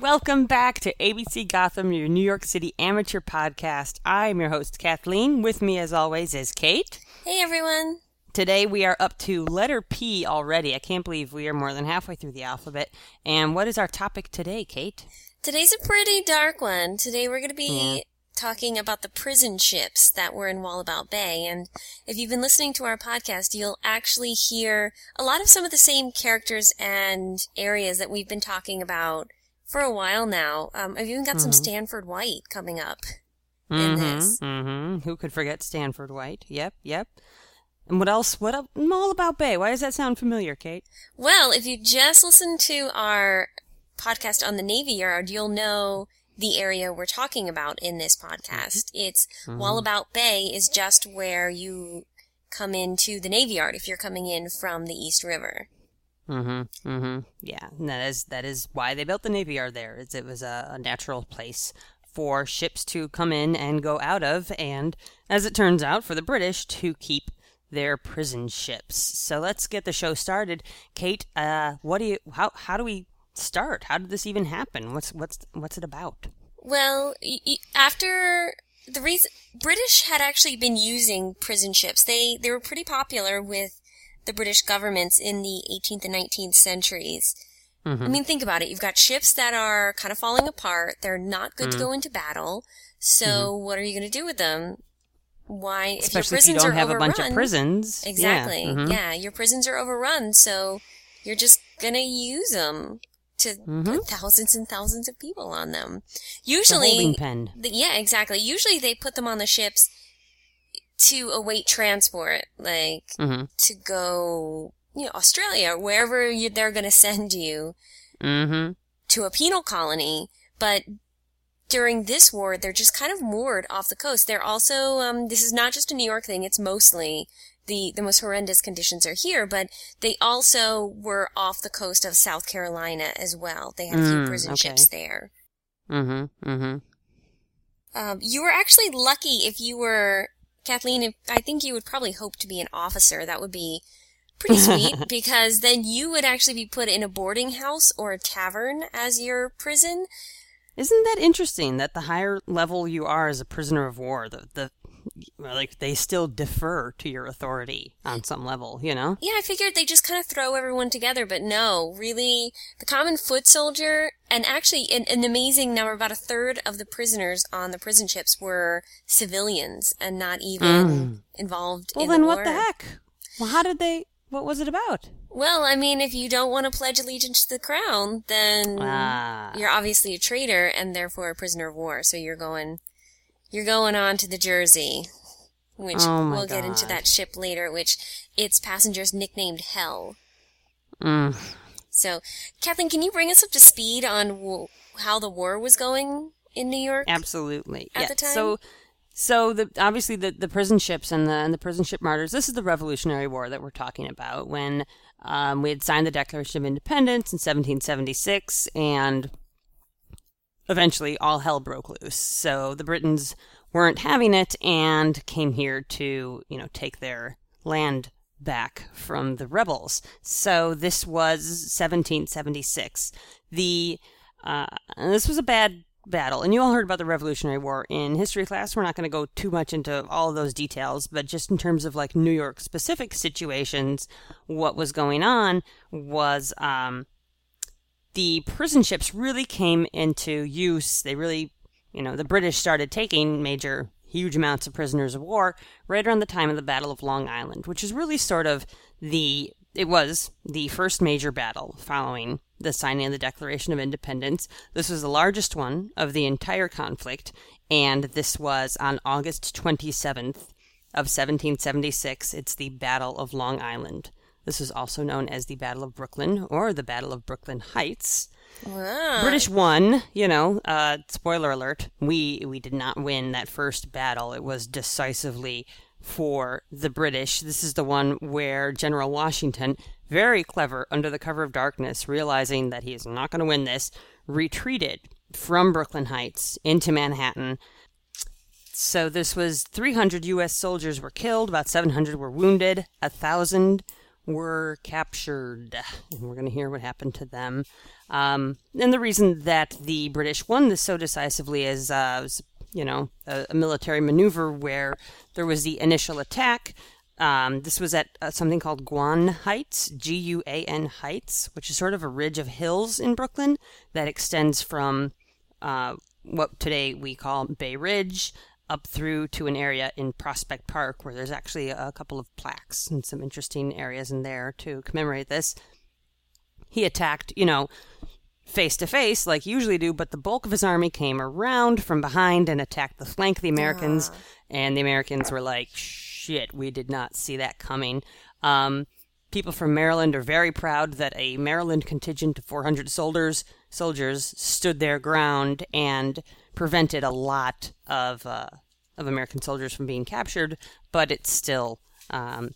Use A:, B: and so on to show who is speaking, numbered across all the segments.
A: and welcome back to ABC Gotham, your New York City amateur podcast. I'm your host, Kathleen. With me, as always, is Kate.
B: Hey, everyone.
A: Today we are up to letter P already. I can't believe we are more than halfway through the alphabet. And what is our topic today, Kate?
B: Today's a pretty dark one. Today we're going to be yeah. talking about the prison ships that were in Wallabout Bay. And if you've been listening to our podcast, you'll actually hear a lot of some of the same characters and areas that we've been talking about for a while now. Um, I've even got mm-hmm. some Stanford White coming up
A: mm-hmm,
B: in this.
A: Mm-hmm. Who could forget Stanford White? Yep, yep. And what else? Wallabout Bay? Why does that sound familiar, Kate?
B: Well, if you just listen to our podcast on the Navy Yard, you'll know the area we're talking about in this podcast. Mm-hmm. It's mm-hmm. Wallabout Bay is just where you come into the Navy Yard if you're coming in from the East River.
A: Mm-hmm. Mm-hmm. Yeah, and that is that is why they built the Navy Yard there. Is it was a, a natural place for ships to come in and go out of, and as it turns out, for the British to keep their prison ships. So let's get the show started. Kate, uh, what do you how how do we start? How did this even happen? What's what's what's it about?
B: Well, after the reason British had actually been using prison ships, they they were pretty popular with the British governments in the 18th and 19th centuries. Mm-hmm. I mean, think about it. You've got ships that are kind of falling apart. They're not good mm-hmm. to go into battle. So, mm-hmm. what are you going to do with them? why
A: Especially if your
B: prisons
A: if you don't
B: are
A: have
B: overrun,
A: a bunch of prisons.
B: Exactly.
A: Yeah. Mm-hmm.
B: yeah. your prisons are overrun, so you're just gonna use them to mm-hmm. put thousands and thousands of people on them. Usually,
A: the
B: the, yeah, exactly. Usually they put them on the ships to await transport, like
A: mm-hmm.
B: to go, you know, Australia, wherever you, they're going to send you
A: mm-hmm.
B: to a penal colony. But during this war, they're just kind of moored off the coast. They're also, um, this is not just a New York thing, it's mostly the, the most horrendous conditions are here, but they also were off the coast of South Carolina as well. They had a few
A: mm,
B: prison
A: okay.
B: ships there.
A: Mm-hmm, mm-hmm.
B: Um, you were actually lucky if you were, Kathleen, if, I think you would probably hope to be an officer. That would be pretty sweet because then you would actually be put in a boarding house or a tavern as your prison.
A: Isn't that interesting that the higher level you are as a prisoner of war, the the like they still defer to your authority on some level, you know?
B: Yeah, I figured they just kind of throw everyone together, but no, really, the common foot soldier, and actually an, an amazing number, about a third of the prisoners on the prison ships were civilians and not even
A: Mm.
B: involved
A: Well,
B: in
A: then
B: the
A: what
B: war.
A: the heck? Well, how did they? What was it about?
B: Well, I mean, if you don't want to pledge allegiance to the crown, then
A: Ah.
B: you're obviously a traitor and therefore a prisoner of war. So you're going, you're going on to the Jersey, which
A: Oh
B: we'll get into that ship later, which its passengers nicknamed Hell.
A: Mm.
B: So, Kathleen, can you bring us up to speed on w- how the war was going in New York?
A: Absolutely.
B: At
A: yeah.
B: the time?
A: So, so the obviously the, the prison ships and the and the prison ship martyrs. This is the Revolutionary War that we're talking about. When um, we had signed the Declaration of Independence in 1776, and eventually all hell broke loose. So the Britons weren't having it and came here to you know take their land back from the rebels. So this was 1776. The uh, this was a bad battle, and you all heard about the Revolutionary War in history class. We're not going to go too much into all of those details, but just in terms of like New York specific situations, what was going on was um, the prison ships really came into use. They really, you know, the British started taking major, huge amounts of prisoners of war right around the time of the Battle of Long Island, which is really sort of the it was the first major battle following the signing of the Declaration of Independence. This was the largest one of the entire conflict, and this was on August 27th of 1776. It's the Battle of Long Island. This is also known as the Battle of Brooklyn or the Battle of Brooklyn Heights.
B: Wow.
A: British won, you know, uh, spoiler alert, we, we did not win that first battle. It was decisively for the British. This is the one where General Washington, very clever, under the cover of darkness, realizing that he is not going to win this, retreated from Brooklyn Heights into Manhattan. So this was 300 U.S. soldiers were killed, about 700 were wounded, a thousand were captured, and we're going to hear what happened to them. Um, and the reason that the British won this so decisively is, uh, was, you know, a, a, military maneuver where there was the initial attack. Um, this was at uh, something called Guan Heights, G U A N Heights, which is sort of a ridge of hills in Brooklyn that extends from uh, what today we call Bay Ridge up through to an area in Prospect Park where there's actually a couple of plaques and some interesting areas in there to commemorate this. He attacked, you know, face to face like usually do, but the bulk of his army came around from behind and attacked the flank of the Americans, uh. and the Americans were like, "Shit, we did not see that coming." Um, people from Maryland are very proud that a Maryland contingent of 400 soldiers soldiers stood their ground and prevented a lot of uh, of American soldiers from being captured, but it's still um,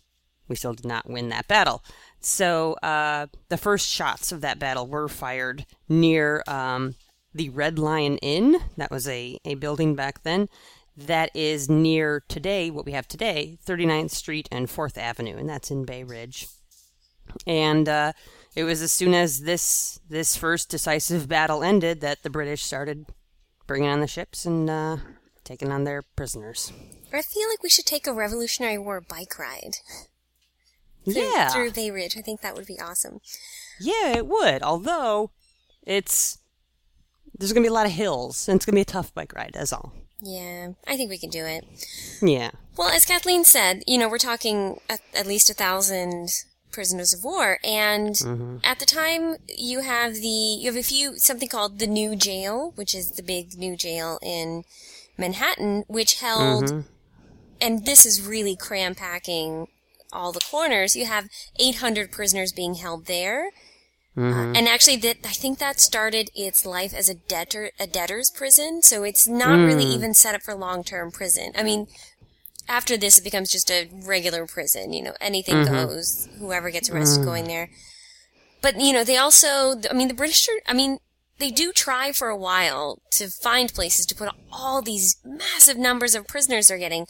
A: we still did not win that battle. So uh, the first shots of that battle were fired near um, the Red Lion Inn. That was a, a building back then. That is near today, what we have today, 39th Street and 4th Avenue, and that's in Bay Ridge. And uh, it was as soon as this this first decisive battle ended that the British started bringing on the ships and uh, taking on their prisoners.
B: I feel like we should take a Revolutionary War bike ride.
A: Through, yeah.
B: Through Bay Ridge. I think that would be awesome.
A: Yeah, it would. Although, it's. There's going to be a lot of hills, and it's going to be a tough bike ride, that's all.
B: Yeah, I think we can do it.
A: Yeah.
B: Well, as Kathleen said, you know, we're talking at, at least a thousand prisoners of war. And mm-hmm. at the time, you have the you have a few something called the New Jail, which is the big new jail in Manhattan, which held. Mm-hmm. And this is really cram packing all the corners. You have 800 prisoners being held there. Mm-hmm. Uh, and actually, that I think that started its life as a debtor, a debtor's prison. So it's not mm. really even set up for long-term prison. I mean, after this, it becomes just a regular prison. You know, anything mm-hmm. goes. Whoever gets arrested mm. going there. But you know, they also. I mean, the British. Are, I mean, they do try for a while to find places to put all these massive numbers of prisoners they're getting.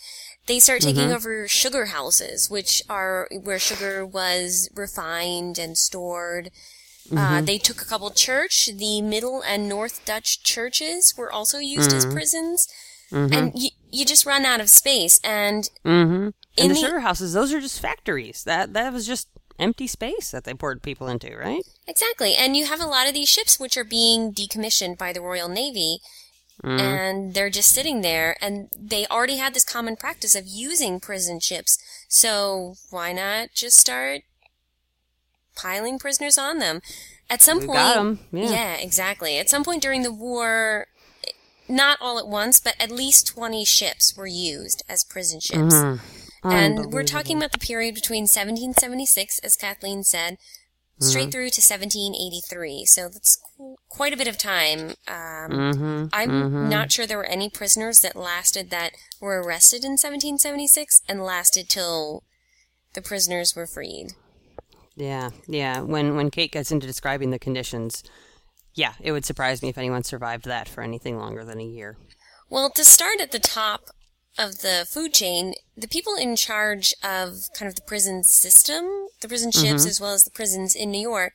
B: They start taking mm-hmm. over sugar houses, which are where sugar was refined and stored. Uh, mm-hmm. Uh, they took a couple church. The Middle and North Dutch churches were also used as mm-hmm. prisons. Mm-hmm. And you, you just run out of space. And
A: mm-hmm. and the, the sugar houses, those are just factories. That that was just empty space that they poured people into, right?
B: Exactly. And you have a lot of these ships which are being decommissioned by the Royal Navy. Mm. And they're just sitting there, and they already had this common practice of using prison ships. So why not just start piling prisoners on them? At some
A: we
B: point,
A: yeah.
B: yeah, exactly. At some point during the war, not all at once, but at least 20 ships were used as prison ships. Mm-hmm. And we're talking about the period between 1776, as Kathleen said, straight mm-hmm. through to 1783. So that's qu- quite a bit of time. Um, mm-hmm. I'm mm-hmm. not sure there were any prisoners that lasted that were arrested in 1776 and lasted till the prisoners were freed.
A: Yeah, yeah. When when Kate gets into describing the conditions, yeah, it would surprise me if anyone survived that for anything longer than a year.
B: Well, to start at the top of the food chain, the people in charge of kind of the prison system, the prison ships mm-hmm. as well as the prisons in New York,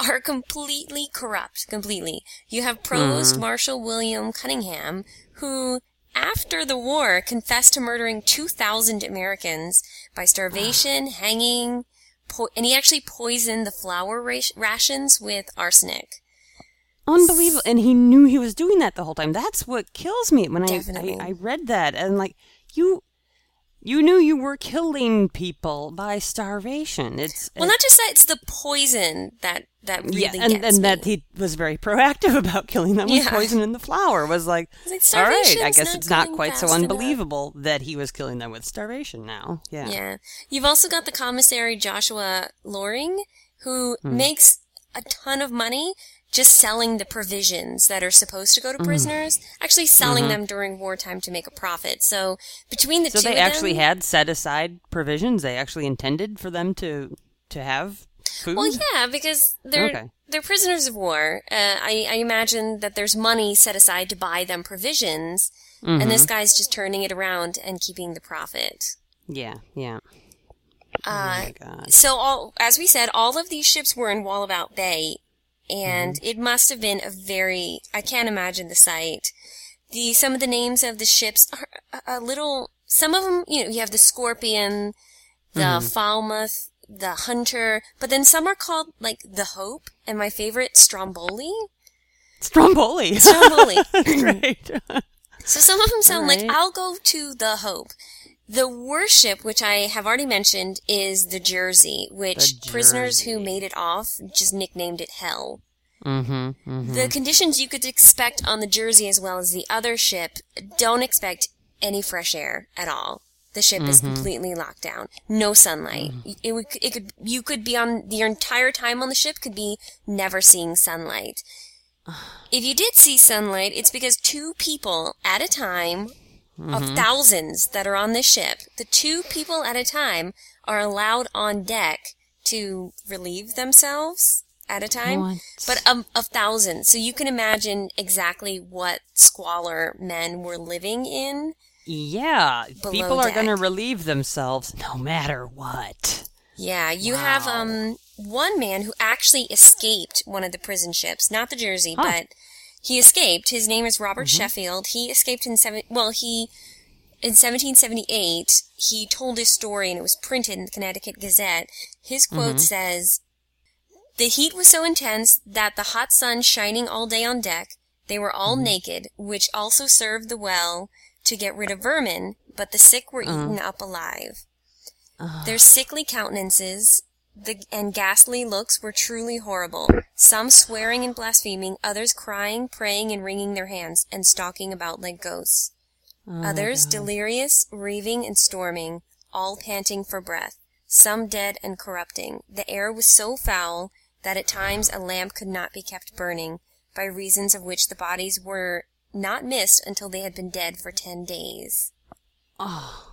B: are completely corrupt. Completely. You have Provost mm-hmm. Marshal William Cunningham, who after the war confessed to murdering 2,000 Americans by starvation, hanging, po- and he actually poisoned the flour rations with arsenic.
A: Unbelievable. And he knew he was doing that the whole time. That's what kills me when I, I, I read that. And like, you you knew you were killing people by starvation. It's
B: well, not just that; it's the poison that that really
A: yeah, and, and
B: me.
A: that he was very proactive about killing them with yeah. poison in the flour. Was like,
B: like
A: all right, I guess
B: not
A: it's not quite so unbelievable
B: enough.
A: that he was killing them with starvation. Now, yeah,
B: yeah. You've also got the commissary Joshua Loring, who hmm. makes a ton of money just selling the provisions that are supposed to go to mm-hmm. prisoners, mm. actually selling mm-hmm. them during wartime to make a profit. So between the
A: so
B: two,
A: they actually them, had set aside provisions. They actually intended for them to to have food.
B: Well, yeah, because they're okay. they're prisoners of war. Uh, I, I imagine that there's money set aside to buy them provisions, mm-hmm. and this mm-hmm. guy's just turning it around and keeping the profit.
A: Yeah, yeah. oh my god.
B: So all, as we said, all of these ships were in Wallabout Bay, and
A: Mm-hmm.
B: it must have been a very, I can't imagine the sight. The, some of the names of the ships are a, a little, some of them, you know, you have the Scorpion, the
A: Mm-hmm.
B: Falmouth, the Hunter, but then some are called, like, the Hope, and my favorite, Stromboli.
A: Stromboli.
B: Stromboli.
A: right.
B: So some of them sound like I'll go to the Hope. The worst ship, which I have already mentioned, is the Jersey, which
A: The
B: prisoners who made it off just nicknamed it Hell.
A: mm-hmm. mm-hmm.
B: The conditions you could expect on the Jersey as well as the other ship, don't expect any fresh air at all. The ship is completely locked down. No sunlight. It would, it could, you could be on, your entire time on the ship could be never seeing sunlight. If you did see sunlight, it's because two people at a time of thousands that are on this ship, the two people at a time are allowed on deck to relieve themselves at a time,
A: What?
B: but um, of thousands. So you can imagine exactly what squalor men were living in.
A: Yeah, people are going to relieve themselves no matter what.
B: Yeah, you have um one man who actually escaped one of the prison ships, not the Jersey,
A: Huh.
B: but he escaped. His name is Robert
A: Mm-hmm.
B: Sheffield. He escaped in seven. Well, he in 1778 he told his story and it was printed in the Connecticut Gazette. His
A: Mm-hmm.
B: quote says, "The heat was so intense that the hot sun shining all day on deck, they were all
A: Mm-hmm.
B: naked, which also served the well to get rid of vermin, but the sick were
A: Uh-huh.
B: eaten up alive." Their sickly countenances the, and ghastly looks were truly horrible. Some swearing and blaspheming, others crying, praying, and wringing their hands, and stalking about like ghosts.
A: Oh,
B: others delirious, raving, and storming, all panting for breath. Some dead and corrupting. The air was so foul that at times a lamp could not be kept burning, by reasons of which the bodies were not missed until they had been dead for ten days.
A: Oh,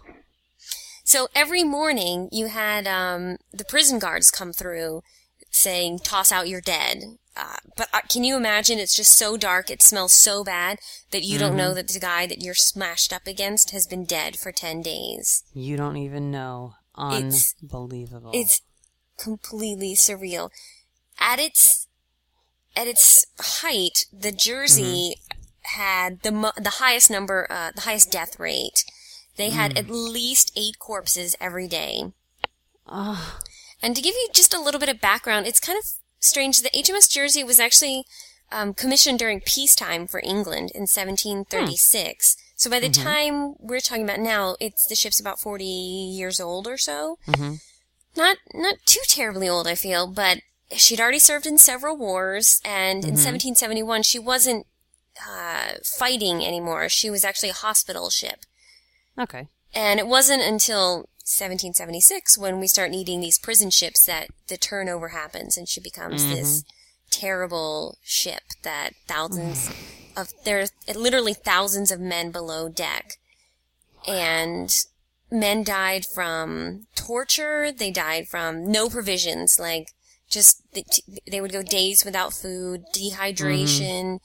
B: So every morning you had um, the prison guards come through saying, toss out your dead. Uh, but uh, can you imagine it's just so dark, it smells so bad that you don't know that the guy that you're smashed up against has been dead for 10 days.
A: you don't even know.
B: It's-
A: Unbelievable.
B: It's completely surreal. At its at its height, the Jersey had the mo- the highest number, uh, the highest death rate. They had at least eight corpses every day.
A: oh,
B: And to give you just a little bit of background, it's kind of strange. The HMS Jersey was actually um, commissioned during peacetime for England in 1736. So by the time we're talking about now, it's the ship's about 40 years old or so.
A: Mhm.
B: Not not too terribly old, I feel, but she'd already served in several wars, and in 1771 she wasn't uh, fighting anymore. She was actually a hospital ship.
A: Okay.
B: And it wasn't until 1776 when we start needing these prison ships that the turnover happens and she becomes this terrible ship that thousands of there are literally thousands of men below deck. And men died from torture, they died from no provisions, like just they, would go days without food, dehydration.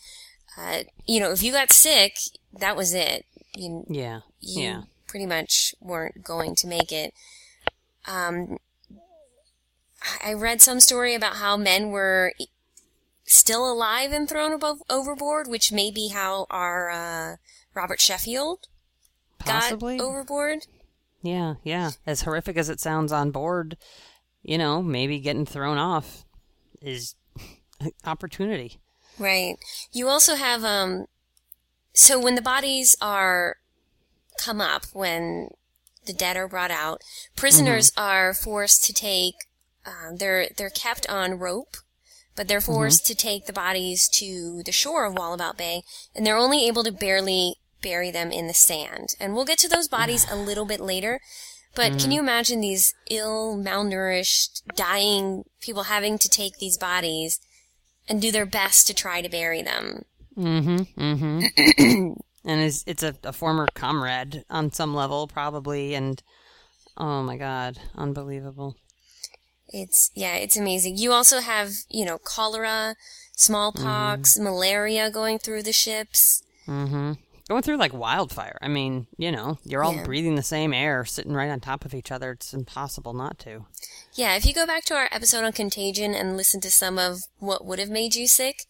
B: Uh, you know, if you got sick, that was it. You,
A: Yeah.
B: You
A: yeah.
B: pretty much weren't going to make it. Um, I read some story about how men were still alive and thrown above overboard, which may be how our uh, Robert Sheffield
A: Possibly.
B: got overboard.
A: Yeah, yeah. As horrific as it sounds on board, you know, maybe getting thrown off is opportunity.
B: Right. You also have um so when the bodies are come up when the dead are brought out, prisoners are forced to take um, they're they're kept on rope, but they're forced to take the bodies to the shore of Wallabout Bay, and they're only able to barely bury them in the sand. And we'll get to those bodies a little bit later. But can you imagine these ill, malnourished, dying people having to take these bodies and do their best to try to bury them?
A: Mm-hmm. Mm-hmm. and it's it's a, a former comrade on some level, probably, and oh my god, unbelievable.
B: It's yeah, it's amazing. You also have you know cholera, smallpox, malaria going through the ships.
A: Mm-hmm. going through like wildfire. I mean, you know, you're all
B: Yeah.
A: breathing the same air, sitting right on top of each other. It's impossible not to.
B: Yeah, if you go back to our episode on contagion and listen to some of what would have made you sick,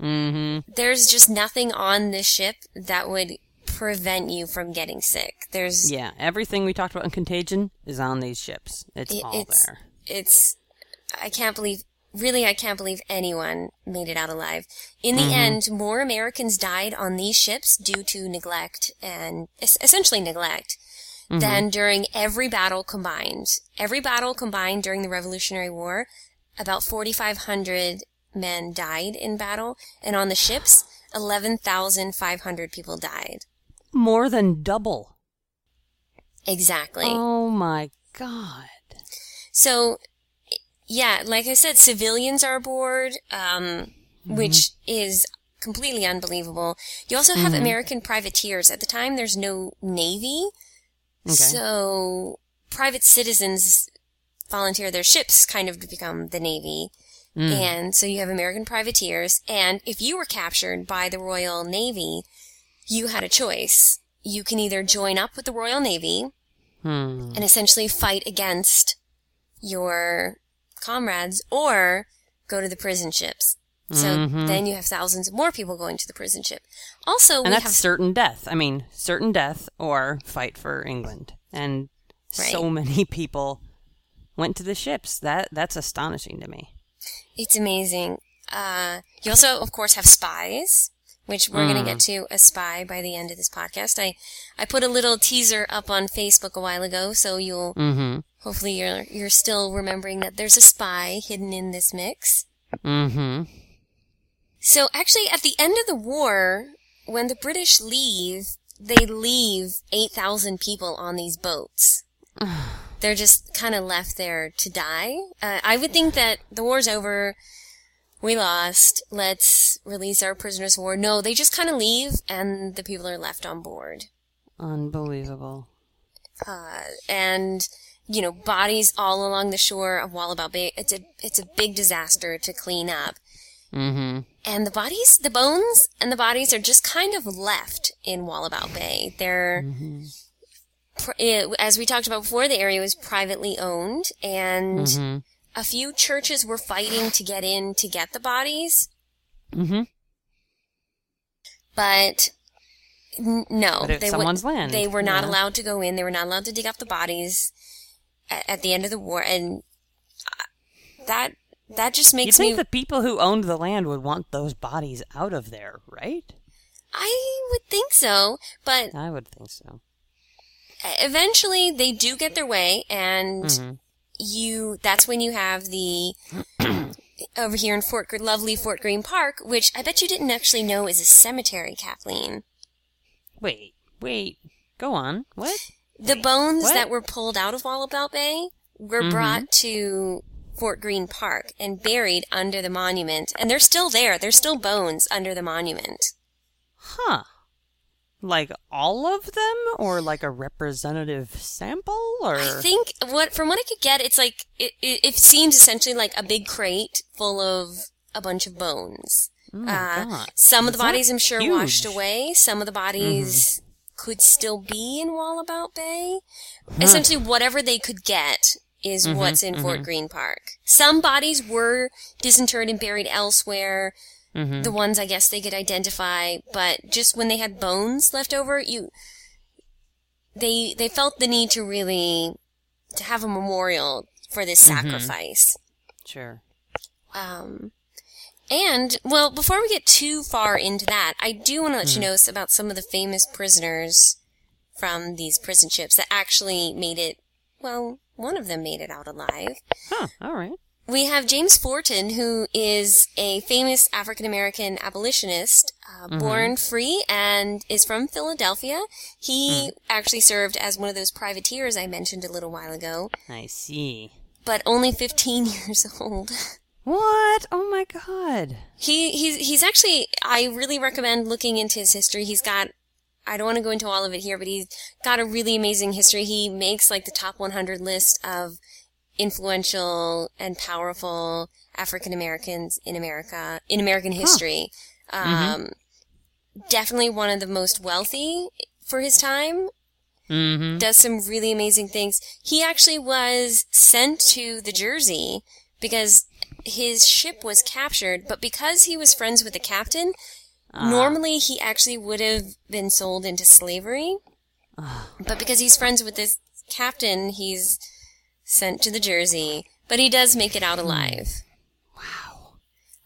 A: Mm-hmm.
B: there's just nothing on this ship that would prevent you from getting sick. There's
A: Yeah, everything we talked about in Contagion is on these ships. It's
B: It-
A: all
B: it's-
A: there.
B: it's I can't believe really I can't believe anyone made it out alive. In the end, more Americans died on these ships due to neglect and essentially neglect than during every battle combined. Every battle combined during the Revolutionary War, about 4500 men died in battle and on the ships 11,500 people died.
A: More than double.
B: Exactly.
A: Oh my god.
B: So, yeah, like I said, civilians are aboard, um, which is completely unbelievable. You also have American privateers. At the time, there's no navy,
A: Okay.
B: so private citizens volunteer their ships kind of to become the navy. And so you have American privateers, and if you were captured by the Royal Navy, you had a choice. You can either join up with the Royal Navy,
A: Hmm.
B: and essentially fight against your comrades or go to the prison ships. So then you have thousands of more people going to the prison ship. Also, we
A: And that's
B: have
A: certain death. I mean, certain death or fight for England. And so many people went to the ships. That that's astonishing to me.
B: It's amazing. Uh, you also, of course, have spies, which we're going to get to a spy by the end of this podcast. I, I put a little teaser up on Facebook a while ago, so you'll
A: Mm-hmm.
B: hopefully you're you're still remembering that there's a spy hidden in this mix.
A: Mm-hmm.
B: So actually, at the end of the war, when the British leave, they leave 8,000 people on these boats. They're just kind of left there to die. Uh, I would think that the war's over. We lost. Let's release our prisoners of war. No, they just kind of leave and the people are left on board.
A: Unbelievable.
B: Uh, and, you know, bodies all along the shore of Wallabout Bay. It's a, it's a big disaster to clean up.
A: Mm-hmm.
B: And the bodies, the bones and the bodies are just kind of left in Wallabout Bay. They're, it, as we talked about before, the area was privately owned and
A: Mm-hmm.
B: a few churches were fighting to get in to get the bodies,
A: Mm-hmm.
B: but n- no,
A: But
B: they,
A: someone's
B: wa-
A: land,
B: they were not
A: yeah.
B: allowed to go in. They were not allowed to dig up the bodies at, at the end of the war. And uh, that, that just makes You
A: think
B: me,
A: the people who owned the land would want those bodies out of there, right?
B: I would think so, but
A: I would think so.
B: Eventually they do get their way and
A: Mhm.
B: you that's when you have the over here in Fort lovely Fort Greene Park which I bet you didn't actually know is a cemetery Kathleen
A: Wait, wait. Go on. What?
B: the bones
A: What?
B: that were pulled out of Wallabout Bay were brought to Fort Greene Park and buried under the monument and they're still there there's still bones under the monument
A: Huh. Like all of them or like a representative sample or
B: I think what from what I could get, it's like it, it, it seems essentially like a big crate full of a bunch of bones.
A: Oh
B: Uh, some of the bodies, I'm sure, washed away. Some of the bodies mm-hmm. could still be in Wallabout Bay. Essentially, whatever they could get is mm-hmm, what's in Fort mm-hmm. Greene Park. Some bodies were disinterred and buried elsewhere. Mm-hmm. The ones I guess they could identify, but just when they had bones left over, you they they felt the need to really to have a memorial for this mm-hmm. sacrifice.
A: Sure.
B: Um, and well, before we get too far into that, I do want to let you mm-hmm. know s- about some of the famous prisoners from these prison ships that actually made it. Well, one of them made it out alive.
A: Huh. All right.
B: We have James Forten, who is a famous African American abolitionist, uh, born free and is from Philadelphia. He actually served as one of those privateers I mentioned a little while ago,
A: I see.
B: but only 15 years old.
A: What? Oh my god.
B: He he's he's actually I really recommend looking into his history. He's got I don't want to go into all of it here, but he's got a really amazing history. He makes like the top 100 list of influential and powerful African Americans in America in American history. Um, definitely one of the most wealthy for his time.
A: Mm-hmm.
B: Does some really amazing things. He actually was sent to the Jersey because his ship was captured, but because he was friends with the captain, normally he actually would have been sold into slavery. But because he's friends with this captain, he's sent to the Jersey. But he does make it out alive.
A: Wow.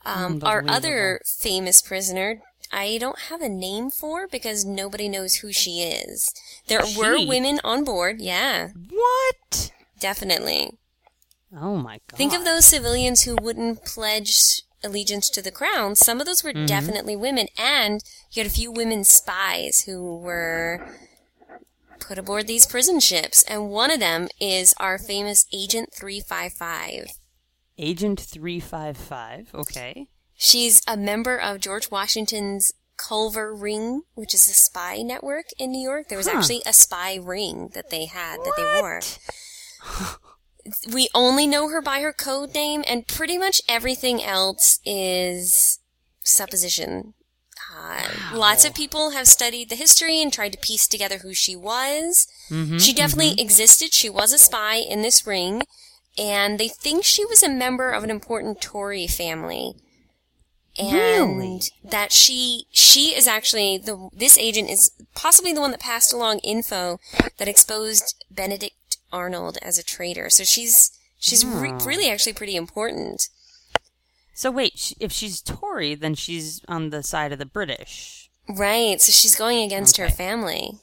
B: Um, our other famous prisoner, I don't have a name for because nobody knows who she is. There were women on board, yeah,
A: What?
B: definitely.
A: Oh my god.
B: Think of those civilians who wouldn't pledge allegiance to the crown. Some of those
A: Mm-hmm.
B: were definitely women, and you had a few women spies who were put aboard these prison ships, and one of them is our famous Agent 355.
A: Agent 355. Okay.
B: She's a member of George Washington's Culper Ring, which is a spy network in New York. There was
A: Huh.
B: actually a spy ring that they had that they wore. We only know her by her code name, and pretty much everything else is supposition. Uh, Lots of people have studied the history and tried to piece together who she was.
A: Mm-hmm.
B: She definitely existed. She was a spy in this ring, and they think she was a member of an important Tory family. And
A: Really?
B: that she she is actually the this agent is possibly the one that passed along info that exposed Benedict Arnold as a traitor. So she's she's re-
A: Oh.
B: really actually pretty important.
A: So wait, if she's Tory, then she's on the side of the British.
B: Right. So she's going against her family.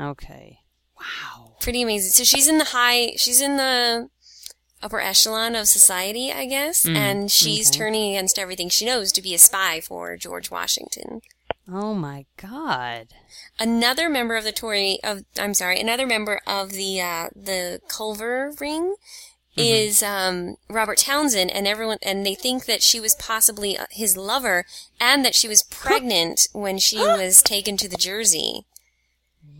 A: Okay. Wow.
B: Pretty amazing. So she's in the high she's in the upper echelon of society, I guess, and she's
A: okay.
B: turning against everything she knows to be a spy for George Washington.
A: Oh my god.
B: Another member of the Tory of I'm sorry, another member of the uh, the Culper Ring is um, Robert Townsend, and everyone and they think that she was possibly uh, his lover, and that she was pregnant when she was taken to the Jersey.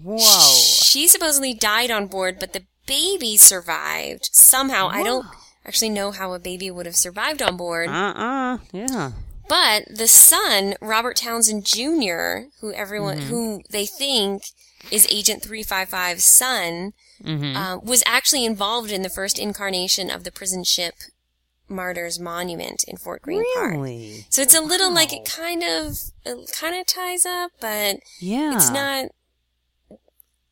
A: Whoa.
B: She supposedly died on board, but the baby survived somehow. I don't actually know how a baby would have survived on board.
A: Uh-uh. Yeah.
B: But the son, Robert Townsend Jr., who everyone, who they think is Agent 355's son, uh, was actually involved in the first incarnation of the prison ship Martyrs Monument in Fort Greene Park.
A: Really?
B: So it's a little like it kind of, it kind of ties up, but
A: Yeah.
B: it's not,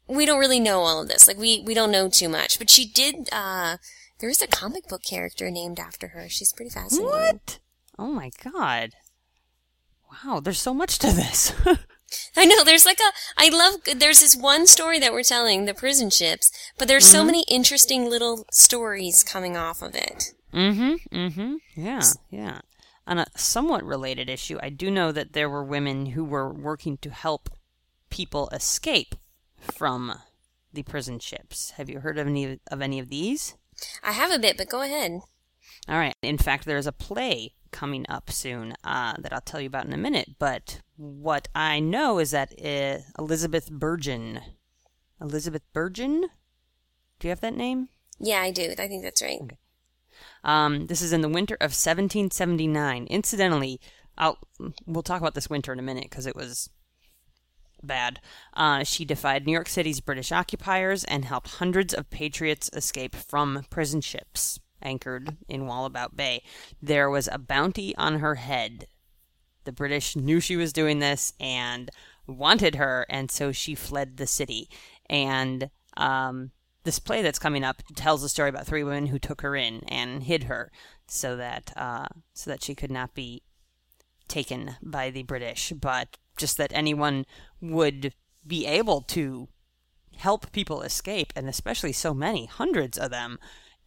B: we don't really know all of this. Like we, we don't know too much, but she did, uh, there is a comic book character named after her. She's pretty fascinating.
A: What? Oh my god. Wow, there's so much to this.
B: I know, there's like a, I love, there's this one story that we're telling, the prison ships, but there's so many interesting little stories coming off of it.
A: mm-hmm. Mm-hmm. Yeah. Yeah. On a somewhat related issue, I do know that there were women who were working to help people escape from the prison ships. Have you heard of any of any of these?
B: I have a bit, but go ahead.
A: All right. In fact, there's a play coming up soon uh, that I'll tell you about in a minute. But what I know is that uh, Elizabeth Burgin. Elizabeth Burgin? Do you have that name?
B: Yeah, I do. I think that's right.
A: Um, this is in the winter of 1779. Incidentally, I'll we'll talk about this winter in a minute because it was bad. Uh, she defied New York City's British occupiers and helped hundreds of patriots escape from prison ships anchored in Wallabout Bay. There was a bounty on her head. The British knew she was doing this and wanted her, and so she fled the city. And um, this play that's coming up tells a story about three women who took her in and hid her so that uh, so that she could not be taken by the British, but just that anyone would be able to help people escape, and especially so many, hundreds of them,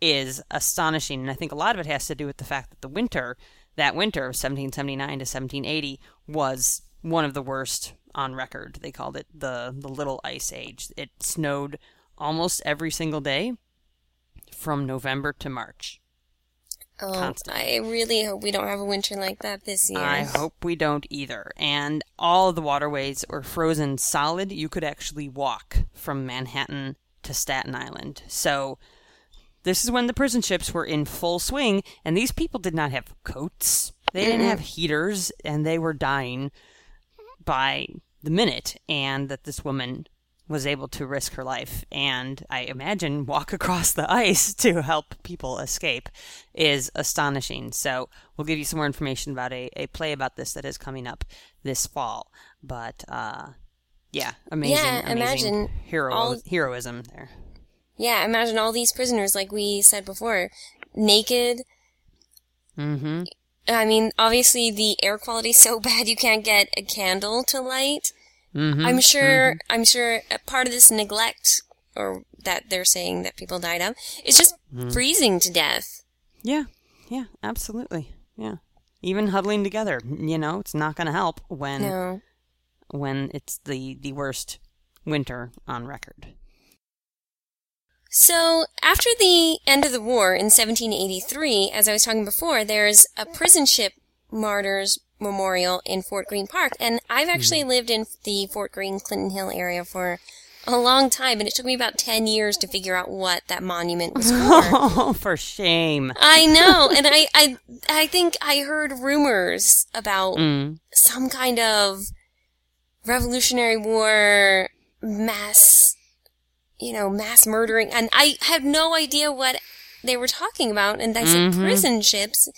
A: is astonishing. And I think a lot of it has to do with the fact that the winter, that winter of 1779 to 1780, was one of the worst on record. They called it the the Little Ice Age. It snowed almost every single day from November to March.
B: Oh,
A: Constant.
B: I really hope we don't have a winter like that this year.
A: I hope we don't either. And all of the waterways were frozen solid. You could actually walk from Manhattan to Staten Island. So this is when the prison ships were in full swing, and these people did not have coats. They didn't have heaters, and they were dying by the minute, and that this woman was able to risk her life and I imagine walk across the ice to help people escape is astonishing. So we'll give you some more information about a, a play about this that is coming up this fall. But uh, yeah, amazing,
B: Yeah,
A: amazing
B: imagine
A: hero
B: all-
A: heroism there.
B: Yeah, imagine all these prisoners, like we said before, naked.
A: Mm-hmm.
B: I mean, obviously the air quality's so bad you can't get a candle to light.
A: Mm-hmm.
B: I'm sure. I'm sure a part of this neglect, or that they're saying that people died of, is just
A: Mm-hmm.
B: freezing to death.
A: Yeah, yeah, absolutely. Yeah. Even huddling together, you know, it's not going to help when
B: No.
A: when it's the the worst winter on record.
B: So, after the end of the war in 1783, as I was talking before, there's a prison ship martyrs memorial in Fort Greene Park. And I've actually lived in the Fort Greene Clinton Hill area for a long time, and it took me about 10 years to figure out what that monument was for.
A: Oh, for shame.
B: I know, and I, I, I think I heard rumors about
A: Mm.
B: some kind of Revolutionary War mass, you know, mass murdering, and I had no idea what they were talking about. And I said prison ships.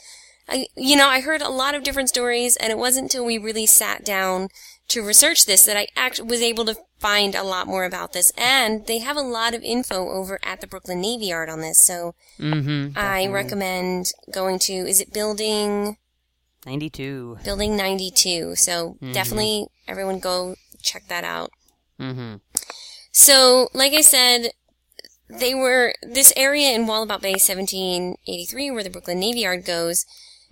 B: I, you know, I heard a lot of different stories, and it wasn't until we really sat down to research this that I actually was able to find a lot more about this. And they have a lot of info over at the Brooklyn Navy Yard on this, so
A: Mm-hmm.
B: I recommend going to. Is it building?
A: 92.
B: Building 92. So definitely everyone go check that out.
A: Mm-hmm.
B: So, like I said, they were, this area in Wallabout Bay 1783 where the Brooklyn Navy Yard goes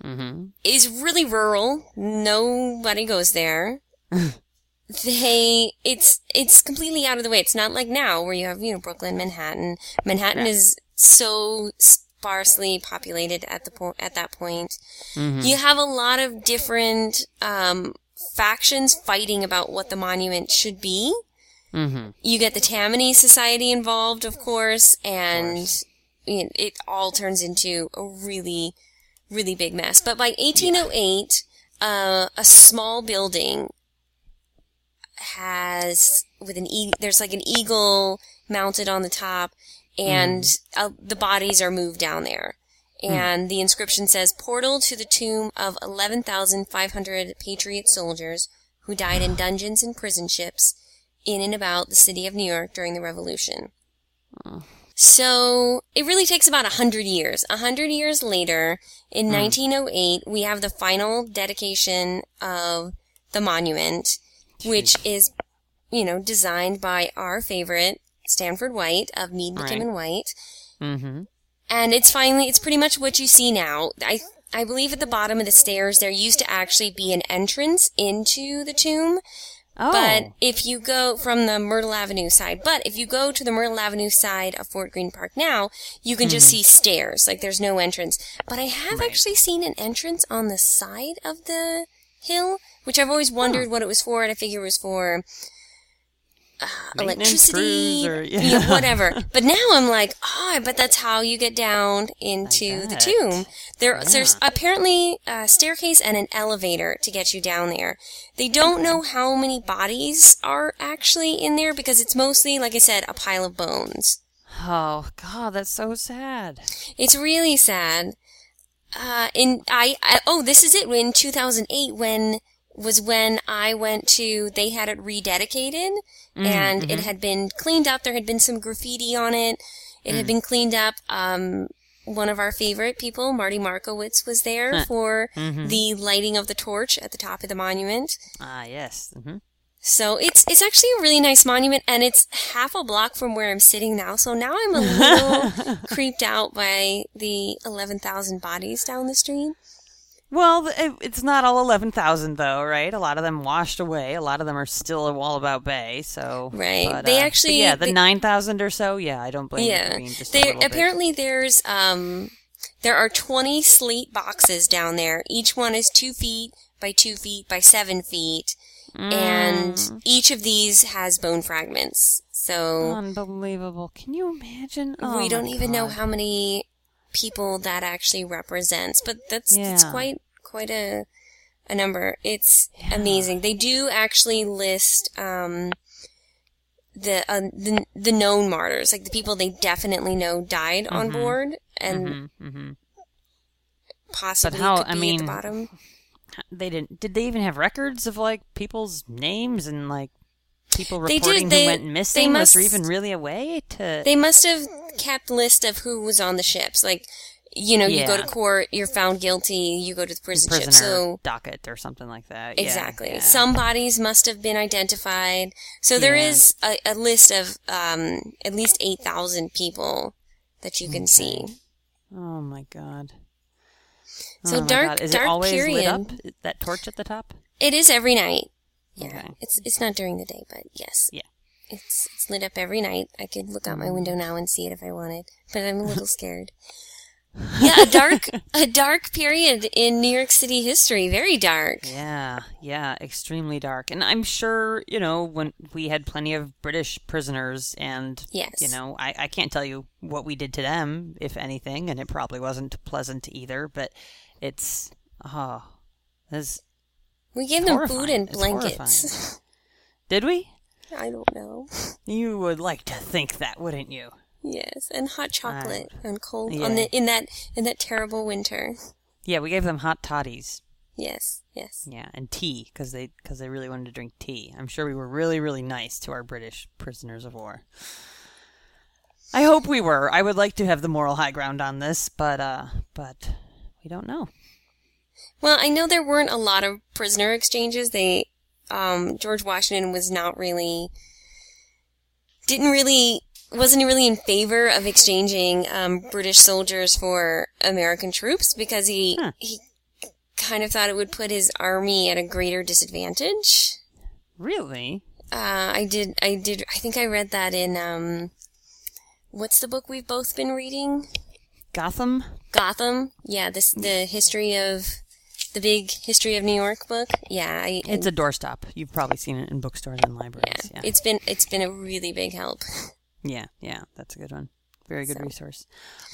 A: Mm-hmm.
B: is really rural. Nobody goes there. they, it's, it's completely out of the way. It's not like now where you have, you know, Brooklyn, Manhattan. Manhattan is so sparsely populated at the point, at that point. You have a lot of different, um, factions fighting about what the monument should be.
A: Mm-hmm.
B: You get the Tammany Society involved, of course, and you know, it all turns into a really, really big mess. But by 1808, uh, a small building has with an e- there's like an eagle mounted on the top, and uh, the bodies are moved down there. And the inscription says, "Portal to the tomb of 11,500 Patriot soldiers who died in dungeons and prison ships in and about the city of New York during the Revolution." So it really takes about a hundred years. A hundred years later, in 1908, we have the final dedication of the monument, which is, you know, designed by our favorite Stanford White of Mead, McKim,
A: Right.
B: and White.
A: Mm-hmm.
B: And it's finally, it's pretty much what you see now. I, I believe at the bottom of the stairs there used to actually be an entrance into the tomb.
A: Oh.
B: But if you go from the Myrtle Avenue side, but if you go to the Myrtle Avenue side of Fort Greene Park now, you can just hmm. see stairs. Like there's no entrance. But I have actually seen an entrance on the side of the hill, which I've always wondered what it was for, and I figure it was for uh, electricity,
A: or-
B: you know, whatever. But now I'm like, oh, I bet that's how you get down into the tomb. There, there's apparently a staircase and an elevator to get you down there. They don't know how many bodies are actually in there because it's mostly, like I said, a pile of bones.
A: Oh God, that's so sad.
B: It's really sad. Uh, in I, I oh, this is it. In 2008, when was when I went to, they had it rededicated, and it had been cleaned up. There had been some graffiti on it. It had been cleaned up. Um, one of our favorite people, Marty Markowitz, was there for the lighting of the torch at the top of the monument.
A: Ah, yes. Mm-hmm.
B: So it's it's actually a really nice monument, and it's half a block from where I'm sitting now. So now I'm a little creeped out by the eleven thousand bodies down the street.
A: Well, it, it's not all eleven thousand though, right? A lot of them washed away. A lot of them are still at Wallabout Bay. So
B: Right.
A: but,
B: They
A: uh,
B: actually-
A: yeah, the
B: they-
A: nine thousand or so. Yeah, I don't blame you
B: Yeah,
A: being
B: there
A: little bit.
B: apparently there's um there are twenty slate boxes down there. Each one is two feet by two feet by seven feet,
A: Mm.
B: and each of these has bone fragments. So
A: Unbelievable. Can you imagine? Oh,
B: we don't even know how many people that actually represents, but that's that's quite quite a a number. It's amazing. They do actually list um, the, uh, the the known martyrs, like the people they definitely know died on board, and
A: Mm-hmm, mm-hmm.
B: possibly
A: how-
B: could
A: I mean,
B: at the bottom.
A: They didn't. Did they even have records of like people's names and like people
B: They did,
A: reporting
B: they-
A: who went missing? Was there even really a way to?
B: They must have kept list of who was on the ships. Like, you know, you go to court, you're found guilty, you go to the prison
A: prisoner
B: ship. So
A: docket or something like that.
B: Exactly,
A: yeah.
B: some bodies must have been identified. So there
A: Yeah.
B: is a, a list of um, at least eight thousand people that you can see.
A: Oh my god.
B: So
A: Oh my
B: dark-
A: God. Is
B: dark
A: it always lit
B: period.
A: up? That torch at the top?
B: It is every night. Yeah,
A: Okay.
B: it's it's not during the day, but yes.
A: Yeah.
B: It's it's lit up every night. I could look out my window mm. now and see it if I wanted, but I'm a little scared. Yeah, a dark a dark period in New York City history. Very dark.
A: Yeah, yeah, extremely dark. And I'm sure, you know, when we had plenty of British prisoners and
B: Yes.
A: you know, I, I can't tell you what we did to them, if anything, and it probably wasn't pleasant either, but it's oh this
B: We gave them food and blankets.
A: did we?
B: I don't know.
A: You would like to think that, wouldn't you?
B: Yes, and hot chocolate and cold
A: Yeah.
B: on the in that in that terrible winter.
A: Yeah, we gave them hot toddies.
B: Yes, yes.
A: Yeah, and tea because they because they really wanted to drink tea. I'm sure we were really really nice to our British prisoners of war. I hope we were. I would like to have the moral high ground on this, but uh, but we don't know.
B: Well, I know there weren't a lot of prisoner exchanges. They, um, George Washington was not really, didn't really, wasn't really in favor of exchanging um, British soldiers for American troops because he
A: Huh.
B: he kind of thought it would put his army at a greater disadvantage.
A: Really?
B: Uh, I did, I did, I think I read that in um, what's the book we've both been reading?
A: Gotham?
B: Gotham. Yeah, this the history of the big history of New York book. Yeah, I,
A: It's a doorstop. You've probably seen it in bookstores and libraries. Yeah.
B: it's been it's been a really big help.
A: Yeah, yeah, that's a good one. Very good
B: So-
A: resource.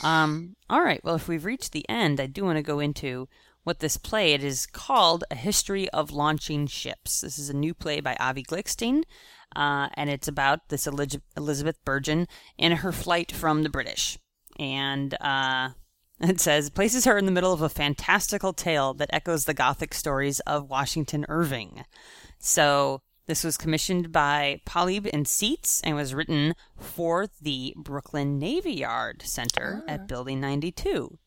A: Um, all right. Well, if we've reached the end, I do want to go into what this play. It is called A History of Launching Ships. This is a new play by Avi Glickstein, uh, and it's about this Elizabeth Burgin and her flight from the British. And uh, it says places her in the middle of a fantastical tale that echoes the Gothic stories of Washington Irving. So this was commissioned by Polybe and Seats and was written for the Brooklyn Navy Yard Center at Building 92.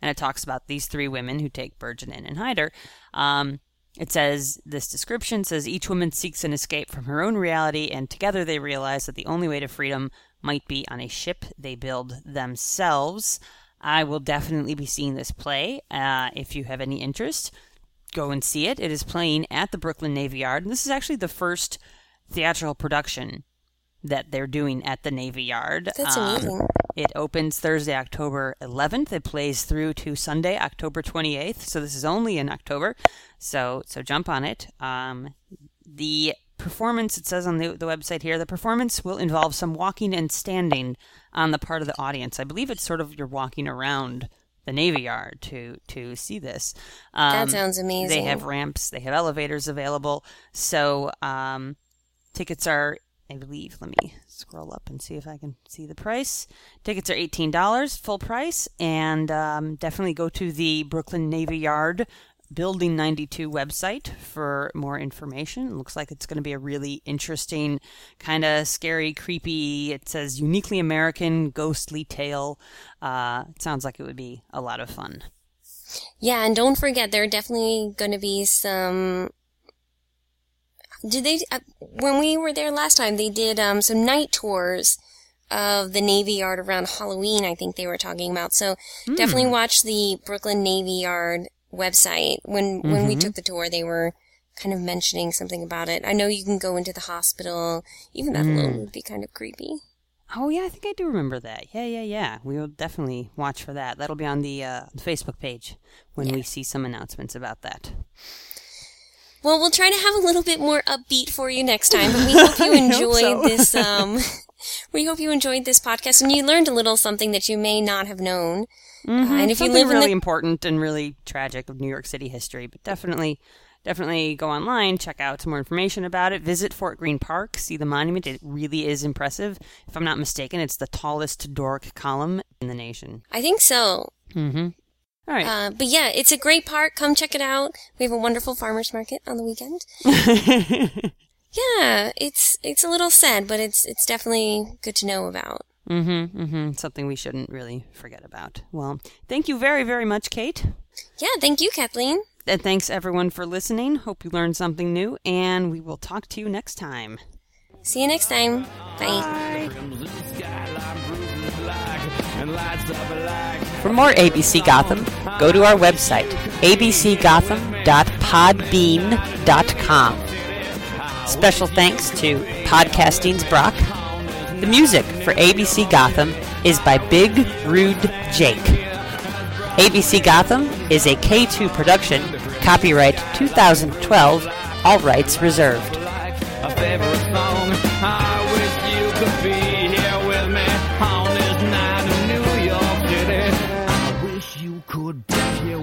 A: And it talks about these three women who take Burgin in and hide her. Um, it says this description says each woman seeks an escape from her own reality, and together they realize that the only way to freedom might be on a ship they build themselves. I will definitely be seeing this play. Uh, if you have any interest, go and see it. It is playing at the Brooklyn Navy Yard, and this is actually the first theatrical production that they're doing at the Navy Yard.
B: That's
A: Um,
B: amazing.
A: it opens Thursday, October 11th. It plays through to Sunday, October 28th. So this is only in October. So so jump on it. Um, the performance it says on the, the website here the performance will involve some walking and standing on the part of the audience. I believe it's sort of you're walking around the navy yard to to see this. Um,
B: That sounds amazing.
A: they have ramps they have elevators available. So um, tickets are i believe let me scroll up and see if i can see the price. Tickets are $18 full price and um, definitely go to the brooklyn navy yard building 92 website for more information it looks like it's going to be a really interesting kind of scary creepy it says uniquely american ghostly tale uh, it sounds like it would be a lot of fun
B: Yeah, and don't forget there are definitely going to be some. Did they uh, when we were there last time? They did um, some night tours of the Navy Yard around Halloween. I think they were talking about. So definitely watch the Brooklyn Navy Yard website. When when we took the tour, they were kind of mentioning something about it. I know you can go into the hospital. Even that alone would be kind of creepy.
A: Oh yeah, I think I do remember that. Yeah, yeah, yeah. We will definitely watch for that. That'll be on the uh, Facebook page when we see some announcements about that.
B: Well, we'll try to have a little bit more upbeat for you next time, but we hope you
A: enjoy hope so.
B: this, um, we hope you enjoyed this podcast and you learned a little something that you may not have known. Uh, and if you
A: Something
B: live
A: really
B: in the,
A: important and really tragic of New York City history, but definitely, definitely go online, check out some more information about it. Visit Fort Greene Park, see the monument. It really is impressive. If I'm not mistaken, it's the tallest Doric column in the nation.
B: I think so.
A: Mm-hmm. All right.
B: Uh, but yeah, it's a great park. Come check it out. We have a wonderful farmers market on the weekend. yeah, it's it's a little sad, but it's it's definitely good to know about.
A: Mm-hmm. Mm-hmm. Something we shouldn't really forget about. Well, thank you very, very much, Kate.
B: Yeah, thank you, Kathleen.
A: And thanks everyone for listening. Hope you learned something new, and we will talk to you next time.
B: See you next time. Bye.
C: For more ABC Gotham, go to our website, abcgotham.podbean.com. Special thanks to Podcasting's Brock. The music for ABC Gotham is by Big Rude Jake. ABC Gotham is a K2 production, copyright 2012, all rights reserved.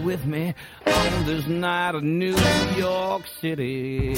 D: with me on this night of New York City.